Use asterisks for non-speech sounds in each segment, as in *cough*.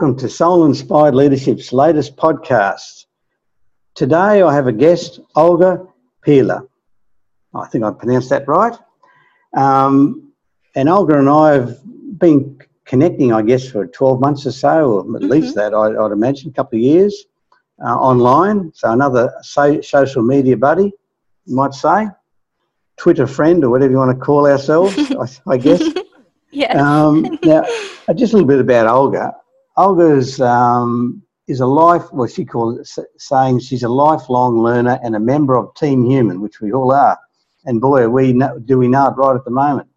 Welcome to Soul Inspired Leadership's latest podcast. Today I have a guest, Olga Pila. I think I pronounced that right. Um, and Olga and I have been connecting, I guess, for 12 months or so, or at mm-hmm. least that, I, would imagine, a couple of years uh, online. So another so- social media buddy, you might say, Twitter friend, or whatever you want to call ourselves, *laughs* I, I guess. *laughs* yeah. Um, now, *laughs* just a little bit about Olga. Olga's um, is a life, well, she calls it saying she's a lifelong learner and a member of Team Human, which we all are. And boy, we know, do we know it right at the moment.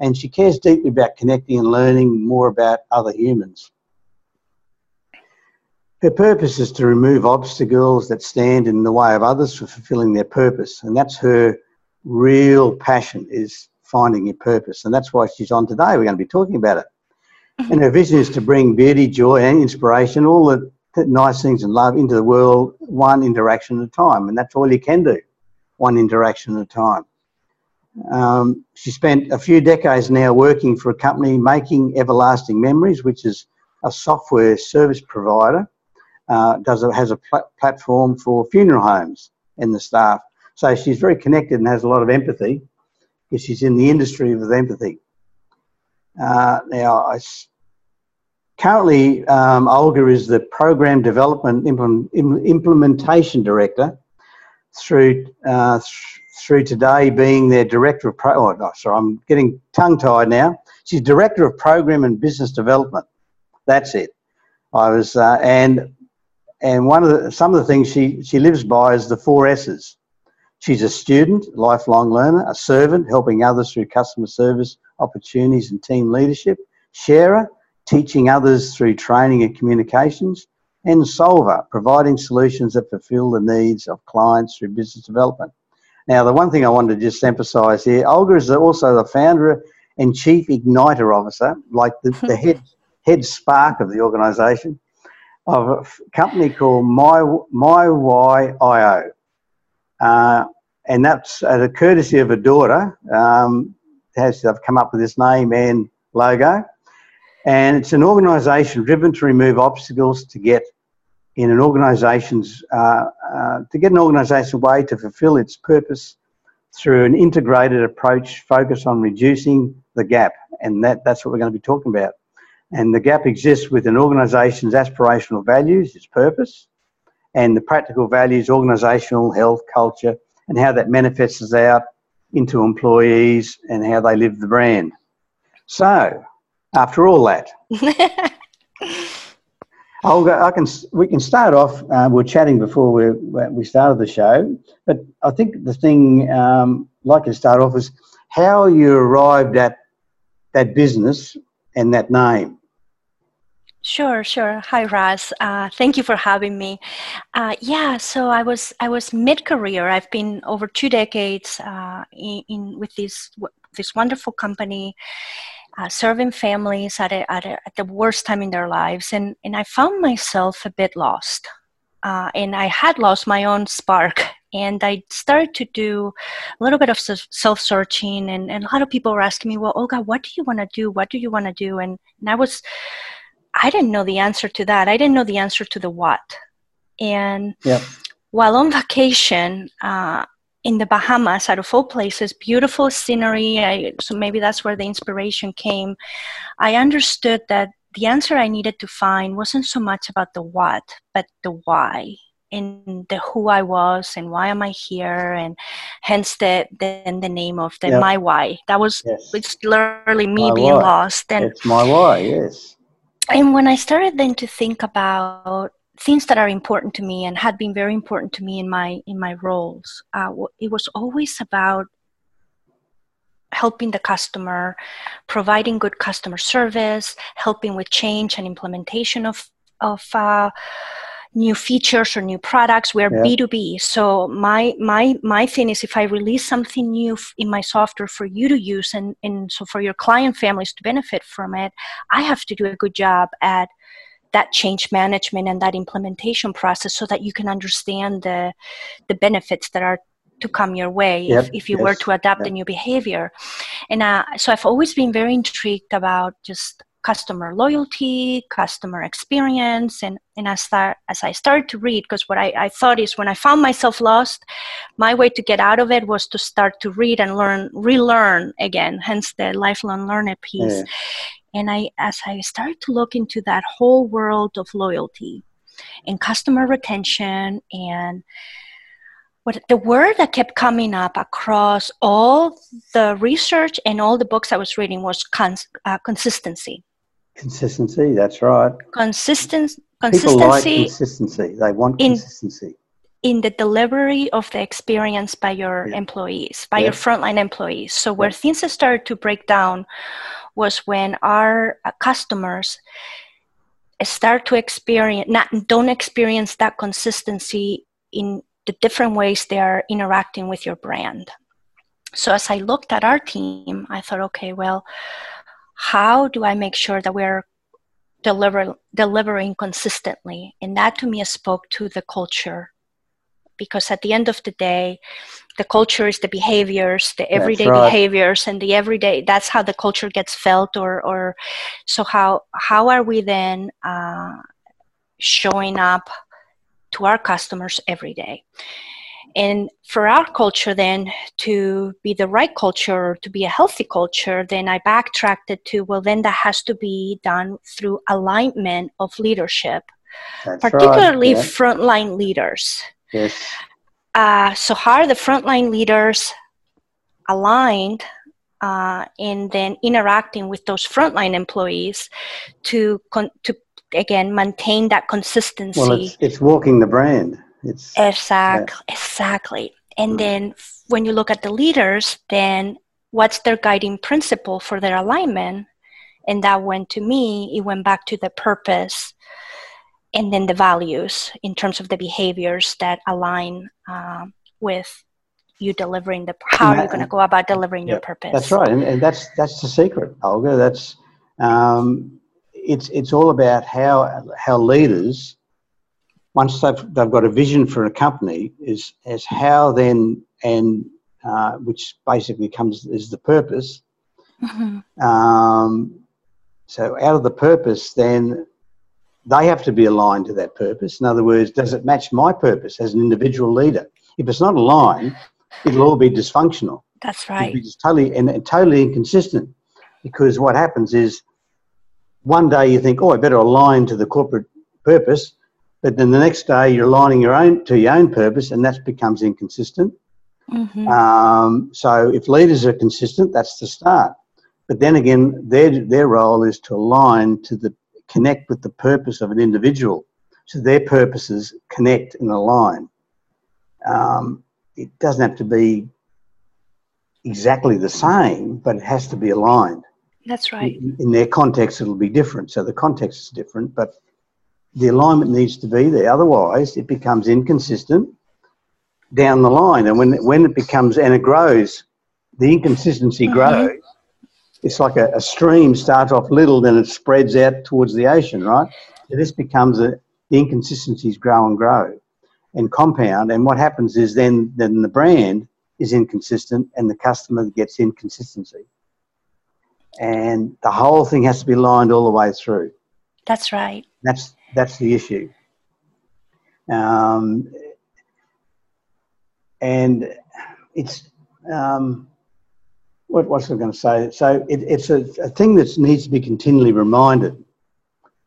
And she cares deeply about connecting and learning more about other humans. Her purpose is to remove obstacles that stand in the way of others for fulfilling their purpose. And that's her real passion is finding your purpose. And that's why she's on today. We're going to be talking about it. And her vision is to bring beauty, joy, and inspiration, all the nice things and love into the world one interaction at a time. And that's all you can do, one interaction at a time. Um, she spent a few decades now working for a company making everlasting memories, which is a software service provider. Uh, does a, has a pl- platform for funeral homes and the staff. So she's very connected and has a lot of empathy because she's in the industry of empathy. Uh, now, I, currently, um, Olga is the Program Development Implement, Implementation Director through, uh, th- through today being their Director of Pro. Oh, sorry, I'm getting tongue tied now. She's Director of Program and Business Development. That's it. I was, uh, and and one of the, some of the things she, she lives by is the four S's. She's a student, lifelong learner, a servant, helping others through customer service opportunities and team leadership, sharer, teaching others through training and communications, and solver, providing solutions that fulfill the needs of clients through business development. Now, the one thing I wanted to just emphasise here, Olga is also the founder and chief igniter officer, like the, the head *laughs* head spark of the organisation, of a company called My MyWhy.io. Uh, and that's at a courtesy of a daughter. Um, has they've come up with this name and logo, and it's an organisation driven to remove obstacles to get in an organisation's uh, uh, to get an organisation way to fulfil its purpose through an integrated approach focused on reducing the gap, and that, that's what we're going to be talking about. And the gap exists with an organisation's aspirational values, its purpose, and the practical values, organisational health, culture, and how that manifests out into employees and how they live the brand. So, after all that, *laughs* Olga, I can we can start off. Uh, we are chatting before we we started the show, but I think the thing um, I'd like to start off is how you arrived at that business and that name. Sure, sure. Hi, Raz. Uh, thank you for having me. Uh, yeah, so I was I was mid career. I've been over two decades uh, in, in, with this this wonderful company, uh, serving families at a, at, a, at the worst time in their lives, and and I found myself a bit lost, uh, and I had lost my own spark. And I started to do a little bit of self searching, and, and a lot of people were asking me, "Well, Olga, what do you want to do? What do you want to do?" And, and I was I didn't know the answer to that. I didn't know the answer to the what. And yep. while on vacation uh, in the Bahamas, out of all places, beautiful scenery, I, so maybe that's where the inspiration came. I understood that the answer I needed to find wasn't so much about the what, but the why and the who I was and why am I here and hence the the, the name of the yep. my why. That was yes. it's literally me my being why. lost and it's my why, yes and when I started then to think about things that are important to me and had been very important to me in my in my roles, uh, it was always about helping the customer, providing good customer service, helping with change and implementation of of uh, new features or new products. We're B two B, so my my my thing is if I release something new in my software for you to use and and so for your client families to benefit from it, I have to do a good job at that change management and that implementation process so that you can understand the the benefits that are to come your way yep. if, if you yes. were to adapt yep. a new behavior and uh, so i've always been very intrigued about just customer loyalty customer experience and, and as, that, as i started to read because what I, I thought is when i found myself lost my way to get out of it was to start to read and learn relearn again hence the lifelong learner piece. Yeah and i as i started to look into that whole world of loyalty and customer retention and what the word that kept coming up across all the research and all the books i was reading was cons- uh, consistency consistency that's right Consistent, consistency People like consistency they want in, consistency in the delivery of the experience by your yeah. employees by yeah. your frontline employees so where yeah. things started to break down was when our uh, customers start to experience not don't experience that consistency in the different ways they are interacting with your brand so as i looked at our team i thought okay well how do i make sure that we're deliver, delivering consistently? And that to me spoke to the culture. Because at the end of the day the culture is the behaviors the everyday right. behaviors and the everyday that's how the culture gets felt or or so how how are we then uh, showing up to our customers every day and for our culture then to be the right culture to be a healthy culture then i backtracked it to well then that has to be done through alignment of leadership that's particularly right. yeah. frontline leaders Yes. Uh, so how are the frontline leaders aligned uh, and then interacting with those frontline employees to con- to again maintain that consistency? Well, it's, it's walking the brand. It's exactly yeah. exactly. And mm. then when you look at the leaders, then what's their guiding principle for their alignment? And that went to me. It went back to the purpose and then the values in terms of the behaviors that align um, with you delivering the how that, you're going to go about delivering yeah, your purpose that's right and, and, that's that's the secret olga that's um, it's it's all about how how leaders once they've, they've got a vision for a company is as how then and uh, which basically comes is the purpose mm-hmm. um, so out of the purpose then they have to be aligned to that purpose. In other words, does it match my purpose as an individual leader? If it's not aligned, it'll all be dysfunctional. That's right. It'll be just totally and, and totally inconsistent. Because what happens is one day you think, oh, I better align to the corporate purpose, but then the next day you're aligning your own to your own purpose, and that becomes inconsistent. Mm-hmm. Um, so if leaders are consistent, that's the start. But then again, their their role is to align to the connect with the purpose of an individual. So their purposes connect and align. Um, it doesn't have to be exactly the same, but it has to be aligned. That's right. In, in their context, it'll be different. So the context is different, but the alignment needs to be there. Otherwise, it becomes inconsistent down the line. And when, when it becomes and it grows, the inconsistency mm-hmm. grows it's like a, a, stream starts off little, then it spreads out towards the ocean, right? So this becomes a, the inconsistencies grow and grow and compound. And what happens is then, then the brand is inconsistent and the customer gets inconsistency. And the whole thing has to be lined all the way through. That's right. That's, that's the issue. Um, and it's, um, what was I going to say? So it, it's a, a, thing that needs to be continually reminded.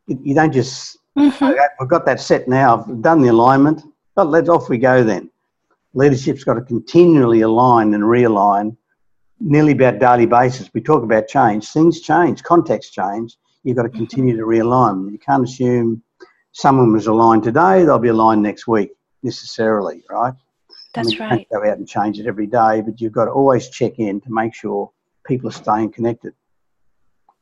It, you don't just, mm-hmm. we've got that set now, I've done the alignment, but let's off we go then. Leadership's got to continually align and realign, nearly about daily basis. We talk about change, things change, context change. You've got to mm-hmm. continue to realign. You can't assume someone was aligned today, they'll be aligned next week necessarily, right? That's I mean, right. go out and change it every day, but you've got to always check in to make sure people are staying connected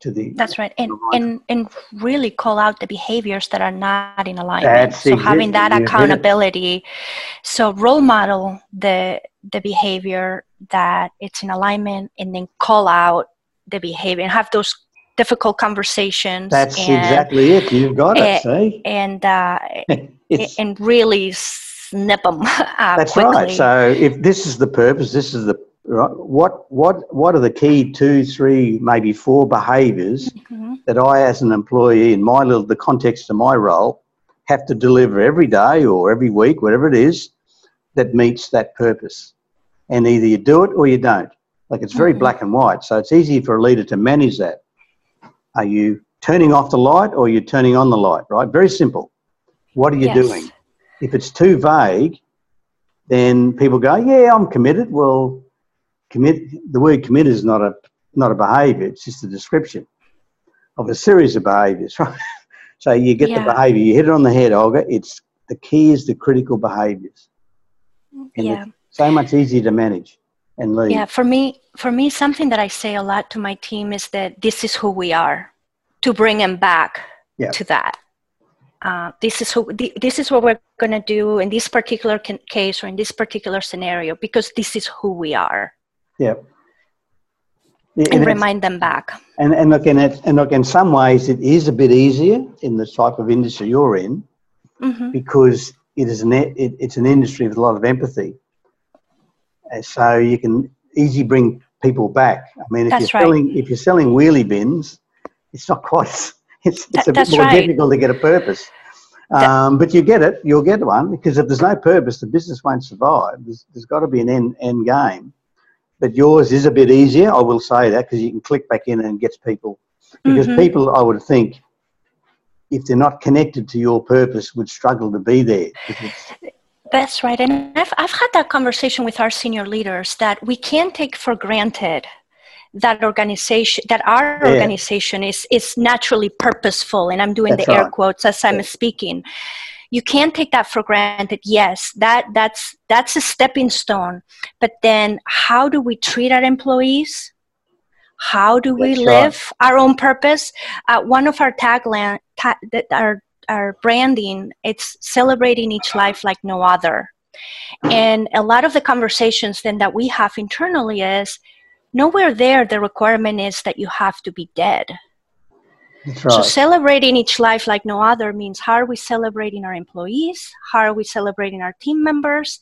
to the. That's right, and and and really call out the behaviors that are not in alignment. That's so having that exactly- hit it. accountability, so role model the the behavior that it's in alignment, and then call out the behavior and have those difficult conversations. That's and, exactly it. You've got eh, it. See, and uh, *laughs* and really snip them *laughs* uh, That's quickly. right. So if this is the purpose, this is the right. What what what are the key two, three, maybe four behaviours Mhm. that I, as an employee, in my little the context of my role, have to deliver every day or every week, whatever it is, that meets that purpose. And either you do it or you don't. Like it's very Mhm. black and white. So it's easy for a leader to manage that. Are you turning off the light or are you turning on the light? Right. Very simple. What are you Yes. doing? If it's too vague, then people go, "Yeah, I'm committed." Well, commit. The word "committed" is not a not a behaviour; it's just a description of a series of behaviours, *laughs* right? So you get Yeah. the behaviour, you hit it on the head, Olga. It's the key is the critical behaviours, and Yeah. it's so much easier to manage and lead. Yeah, for me, for me, something that I say a lot to my team is that this is who we are, to bring them back Yeah. to that. Uh, this is who. thi- This is what we're going to do in this particular can- case or in this particular scenario because this is who we are, Yeah. Yeah, and and remind them back. And, and look, and, it, and look, in some ways, it is a bit easier in the type of industry you're in hmm because it is an it, it's an industry with a lot of empathy. And so you can easily bring people back. I mean, if That's you're right. selling if you're selling wheelie bins, it's not quite. *laughs* It's, it's a bit more right. difficult to get a purpose. Um, but you get it. You'll get one because if there's no purpose, the business won't survive. There's, there's got to be an end, end game. But yours is a bit easier. I will say that because you can click back in and gets people. Because Mhm. people, I would think, if they're not connected to your purpose, would struggle to be there. *laughs* That's right. And I've, I've had that conversation with our senior leaders that we can't take for granted that organization, that our Yeah. organization is, is naturally purposeful. And I'm doing That's the air right. quotes as I'm Yeah. speaking. You can't take that for granted. Yes, that, that's, that's a stepping stone. But then how do we treat our employees? How do we That's right. live our own purpose? Uh, one of our tagline, ta- that our our branding it's celebrating each life like no other. And a lot of the conversations then that we have internally is nowhere there the requirement is that you have to be dead. That's so celebrating each life like no other means how are we celebrating our employees? How are we celebrating our team members?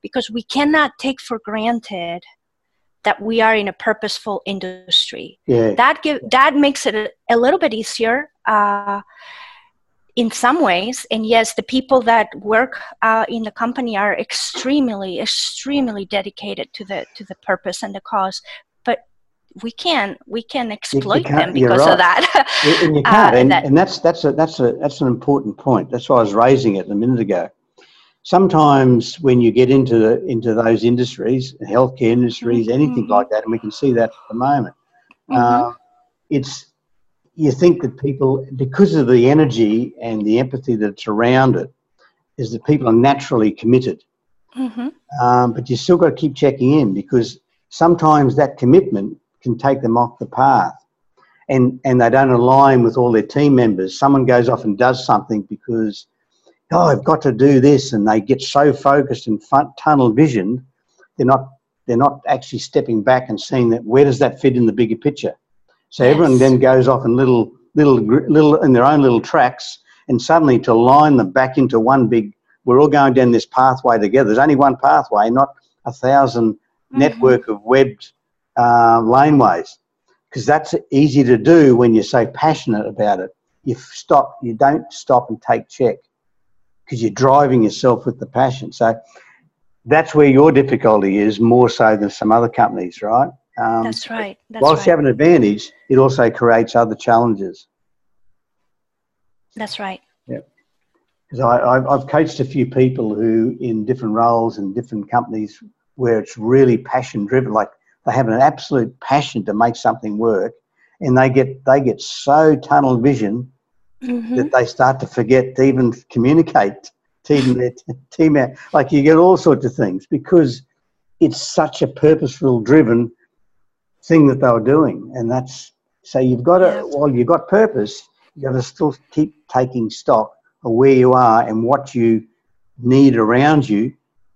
Because we cannot take for granted that we are in a purposeful industry. Yeah. that give that makes it a, a little bit easier uh, in some ways and yes the people that work uh, in the company are extremely extremely dedicated to the to the purpose and the cause but we can we can exploit can't- them because right. of that and you *laughs* Uh, can't, and, that- and that's that's a that's a that's an important point. That's why I was raising it a minute ago. Sometimes when you get into the, into those industries, healthcare industries, anything Mhm. like that, and we can see that at the moment, Mhm. uh, it's you think that people because of the energy and the empathy that's around it, is that people are naturally committed. Mhm. Um, but you still got to keep checking in because sometimes that commitment can take them off the path and, and they don't align with all their team members. Someone goes off and does something because, oh, I've got to do this, and they get so focused and fun, tunnel vision, they're not, they're not actually stepping back and seeing that where does that fit in the bigger picture. So everyone then goes off in little, little, little, in their own little tracks, and suddenly to line them back into one big we're all going down this pathway together. There's only one pathway, not a 1000 Mhm. network of webbed uh, laneways, because that's easy to do when you're so passionate about it. You stop, you don't stop and take check because you're driving yourself with the passion. So that's where your difficulty is more so than some other companies, right? Um, that's right that's whilst right you have an advantage, it also creates other challenges. that's right Yeah. because I've, I've coached a few people who in different roles and different companies where it's really passion driven like they have an absolute passion to make something work and they get they get so tunnel vision Mhm. that they start to forget to even communicate to even their t- team out like you get all sorts of things because it's such a purposeful driven thing that they were doing. And that's so you've got to, while you've got purpose, you've got to still keep taking stock of where you are and what you need around you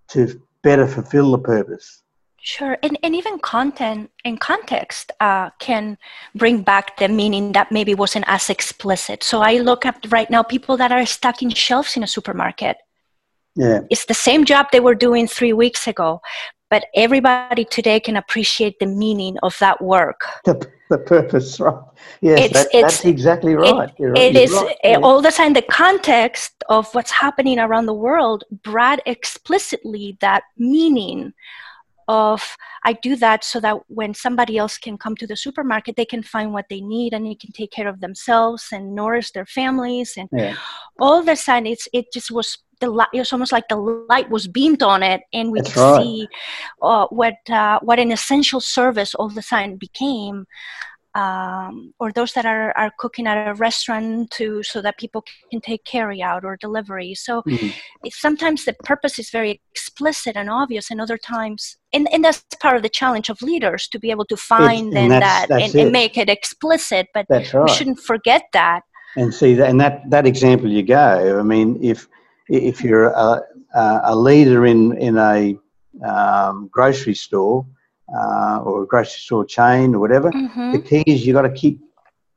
to better fulfill the purpose. Sure, and, and even content and context uh, can bring back the meaning that maybe wasn't as explicit. So I look at right now people that are stocking shelves in a supermarket. Yeah. It's the same job they were doing three weeks ago, but everybody today can appreciate the meaning of that work. *laughs* The, the purpose, right? Yes, it's, that, it's, that's exactly right. It, it is right. Eh, all the time the context of what's happening around the world brought explicitly that meaning of I do that so that when somebody else can come to the supermarket, they can find what they need and they can take care of themselves and nourish their families and yeah. all the sudden it's it just was the light it was almost like the light was beamed on it and we That's could right. see uh, what uh, what an essential service all the sign became um, or those that are, are cooking at a restaurant to so that people can take carry out or delivery so mm-hmm. sometimes the purpose is very explicit and obvious and other times and, and that's part of the challenge of leaders to be able to find and that that's and, and, make it explicit but right. we shouldn't forget that and see that and that that example you go i mean if if you're a, a leader in in a um, grocery store uh, or a grocery store chain or whatever. Mm-hmm. The key is you got to keep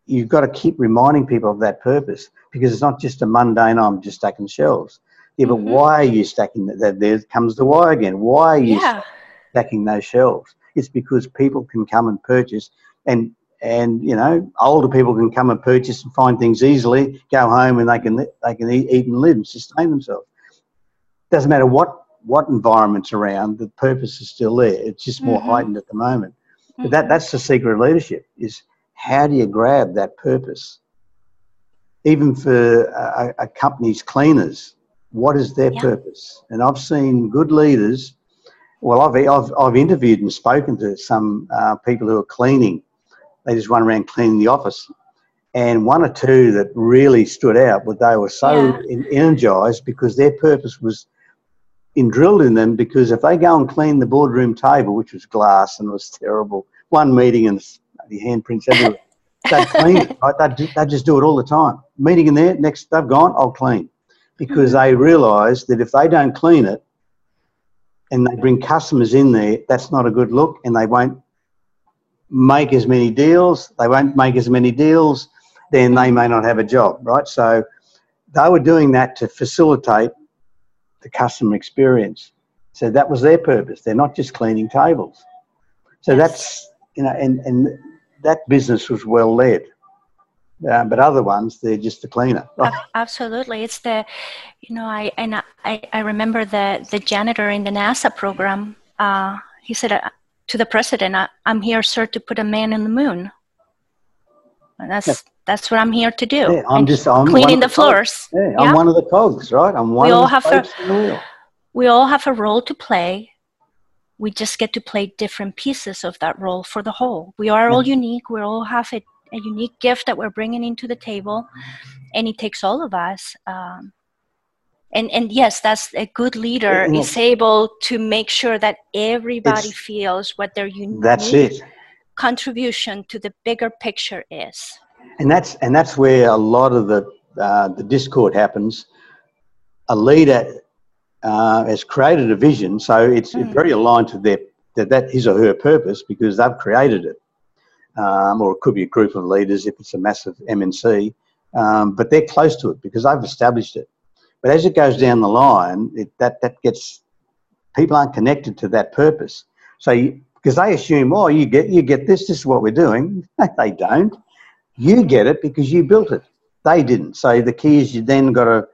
you've got to keep reminding people of that purpose because it's not just a mundane. I'm just stacking shelves. Yeah, but mm-hmm. why are you stacking that? There comes the why again. Why are you yeah. stacking those shelves? It's because people can come and purchase, and and you know older people can come and purchase and find things easily, go home and they can they can eat, eat and live and sustain themselves. Doesn't matter what what environment's around, the purpose is still there. It's just more mm-hmm. heightened at the moment. Mm-hmm. But that, mm-hmm. that's the secret of leadership is how do you grab that purpose? Even for a, a company's cleaners, what is their yeah. purpose? And I've seen good leaders. Well, I've, I've, I've interviewed and spoken to some uh, people who are cleaning. They just run around cleaning the office. And one or two that really stood out, but they were so yeah. energized because their purpose was in drilled in them because if they go and clean the boardroom table, which was glass and was terrible, one meeting and the handprints everywhere, *laughs* they'd clean it. Right? They'd, they'd just do it all the time. Meeting in there, next they've gone, I'll clean. Because mm-hmm. they realise that if they don't clean it and they bring customers in there, that's not a good look and they won't make as many deals. They won't make as many deals, then they may not have a job, right? So they were doing that to facilitate the customer experience. So that was their purpose. They're not just cleaning tables. So that's, you know, and, and that business was well led. Uh, but other ones, they're just a cleaner. Absolutely, it's the, you know, I and I, I remember the the janitor in the NASA program. Uh, he said uh, to the president, I, "I'm here, sir, to put a man in the moon." And that's that's what I'm here to do. Yeah, I'm just I'm cleaning the, the floors. Yeah, I'm one of the cogs, right? I'm one we all have a, We all have a role to play. We just get to play different pieces of that role for the whole. We are all unique. We all have a, a, unique gift that we're bringing into the table, and it takes all of us. Um, and and yes, that's a good leader is able to make sure that everybody it's, feels what their unique. That's it contribution to the bigger picture is. And that's and that's where a lot of the uh, the discord happens. A leader uh, has created a vision, so it's mm. very aligned to their that, that his or her purpose because they've created it. Um, or it could be a group of leaders if it's a massive MNC, um, but they're close to it because they've established it. But as it goes down the line, it, that that gets people aren't connected to that purpose. So because they assume, oh, you get you get this. This is what we're doing. *laughs* they don't. You get it because you built it. They didn't. So the key is you then got to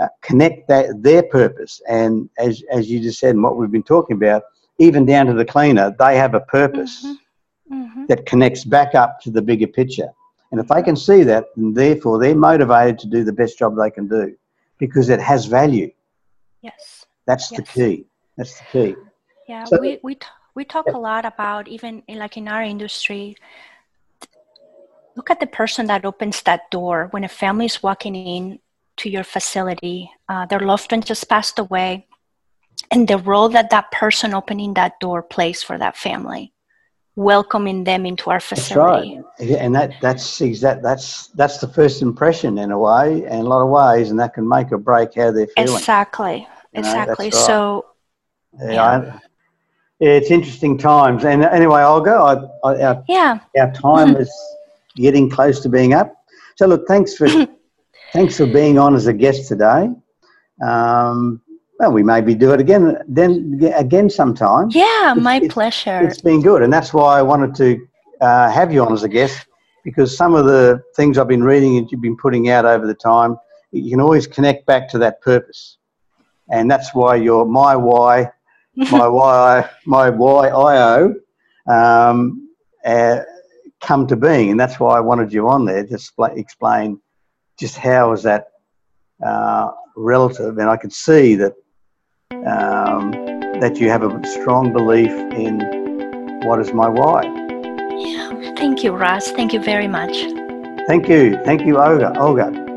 uh, connect that their purpose. And as as you just said, and what we've been talking about, even down to the cleaner, they have a purpose mm-hmm. Mm-hmm. that connects back up to the bigger picture. And if they can see that, then therefore they're motivated to do the best job they can do because it has value. Yes. That's yes. the key. That's the key. Yeah, so, we, we, t- we talk a lot about even in, like in our industry look at the person that opens that door when a family is walking in to your facility uh, their loved one just passed away and the role that that person opening that door plays for that family welcoming them into our facility. That's right. And that that's exact that's that's the first impression in a way, in a lot of ways, and that can make or break how they're feeling. Exactly. You know, exactly. Right. So yeah. yeah. It's interesting times. And anyway, Olga, I, I, our, yeah. our time *laughs* is getting close to being up. So look, thanks for *laughs* thanks for being on as a guest today. Um, well, we maybe do it again then again sometime. Yeah, it's, my it's, pleasure. It's been good, and that's why I wanted to uh, have you on as a guest because some of the things I've been reading and you've been putting out over the time, you can always connect back to that purpose, and that's why you're *laughs* my why, my why, my why I o, um, uh, come to being, and that's why I wanted you on there to explain just how is that uh, relative, and I could see that um, that you have a strong belief in what is my why. Yeah, thank you, Russ. Thank you very much. Thank you. Thank you, Olga. Olga.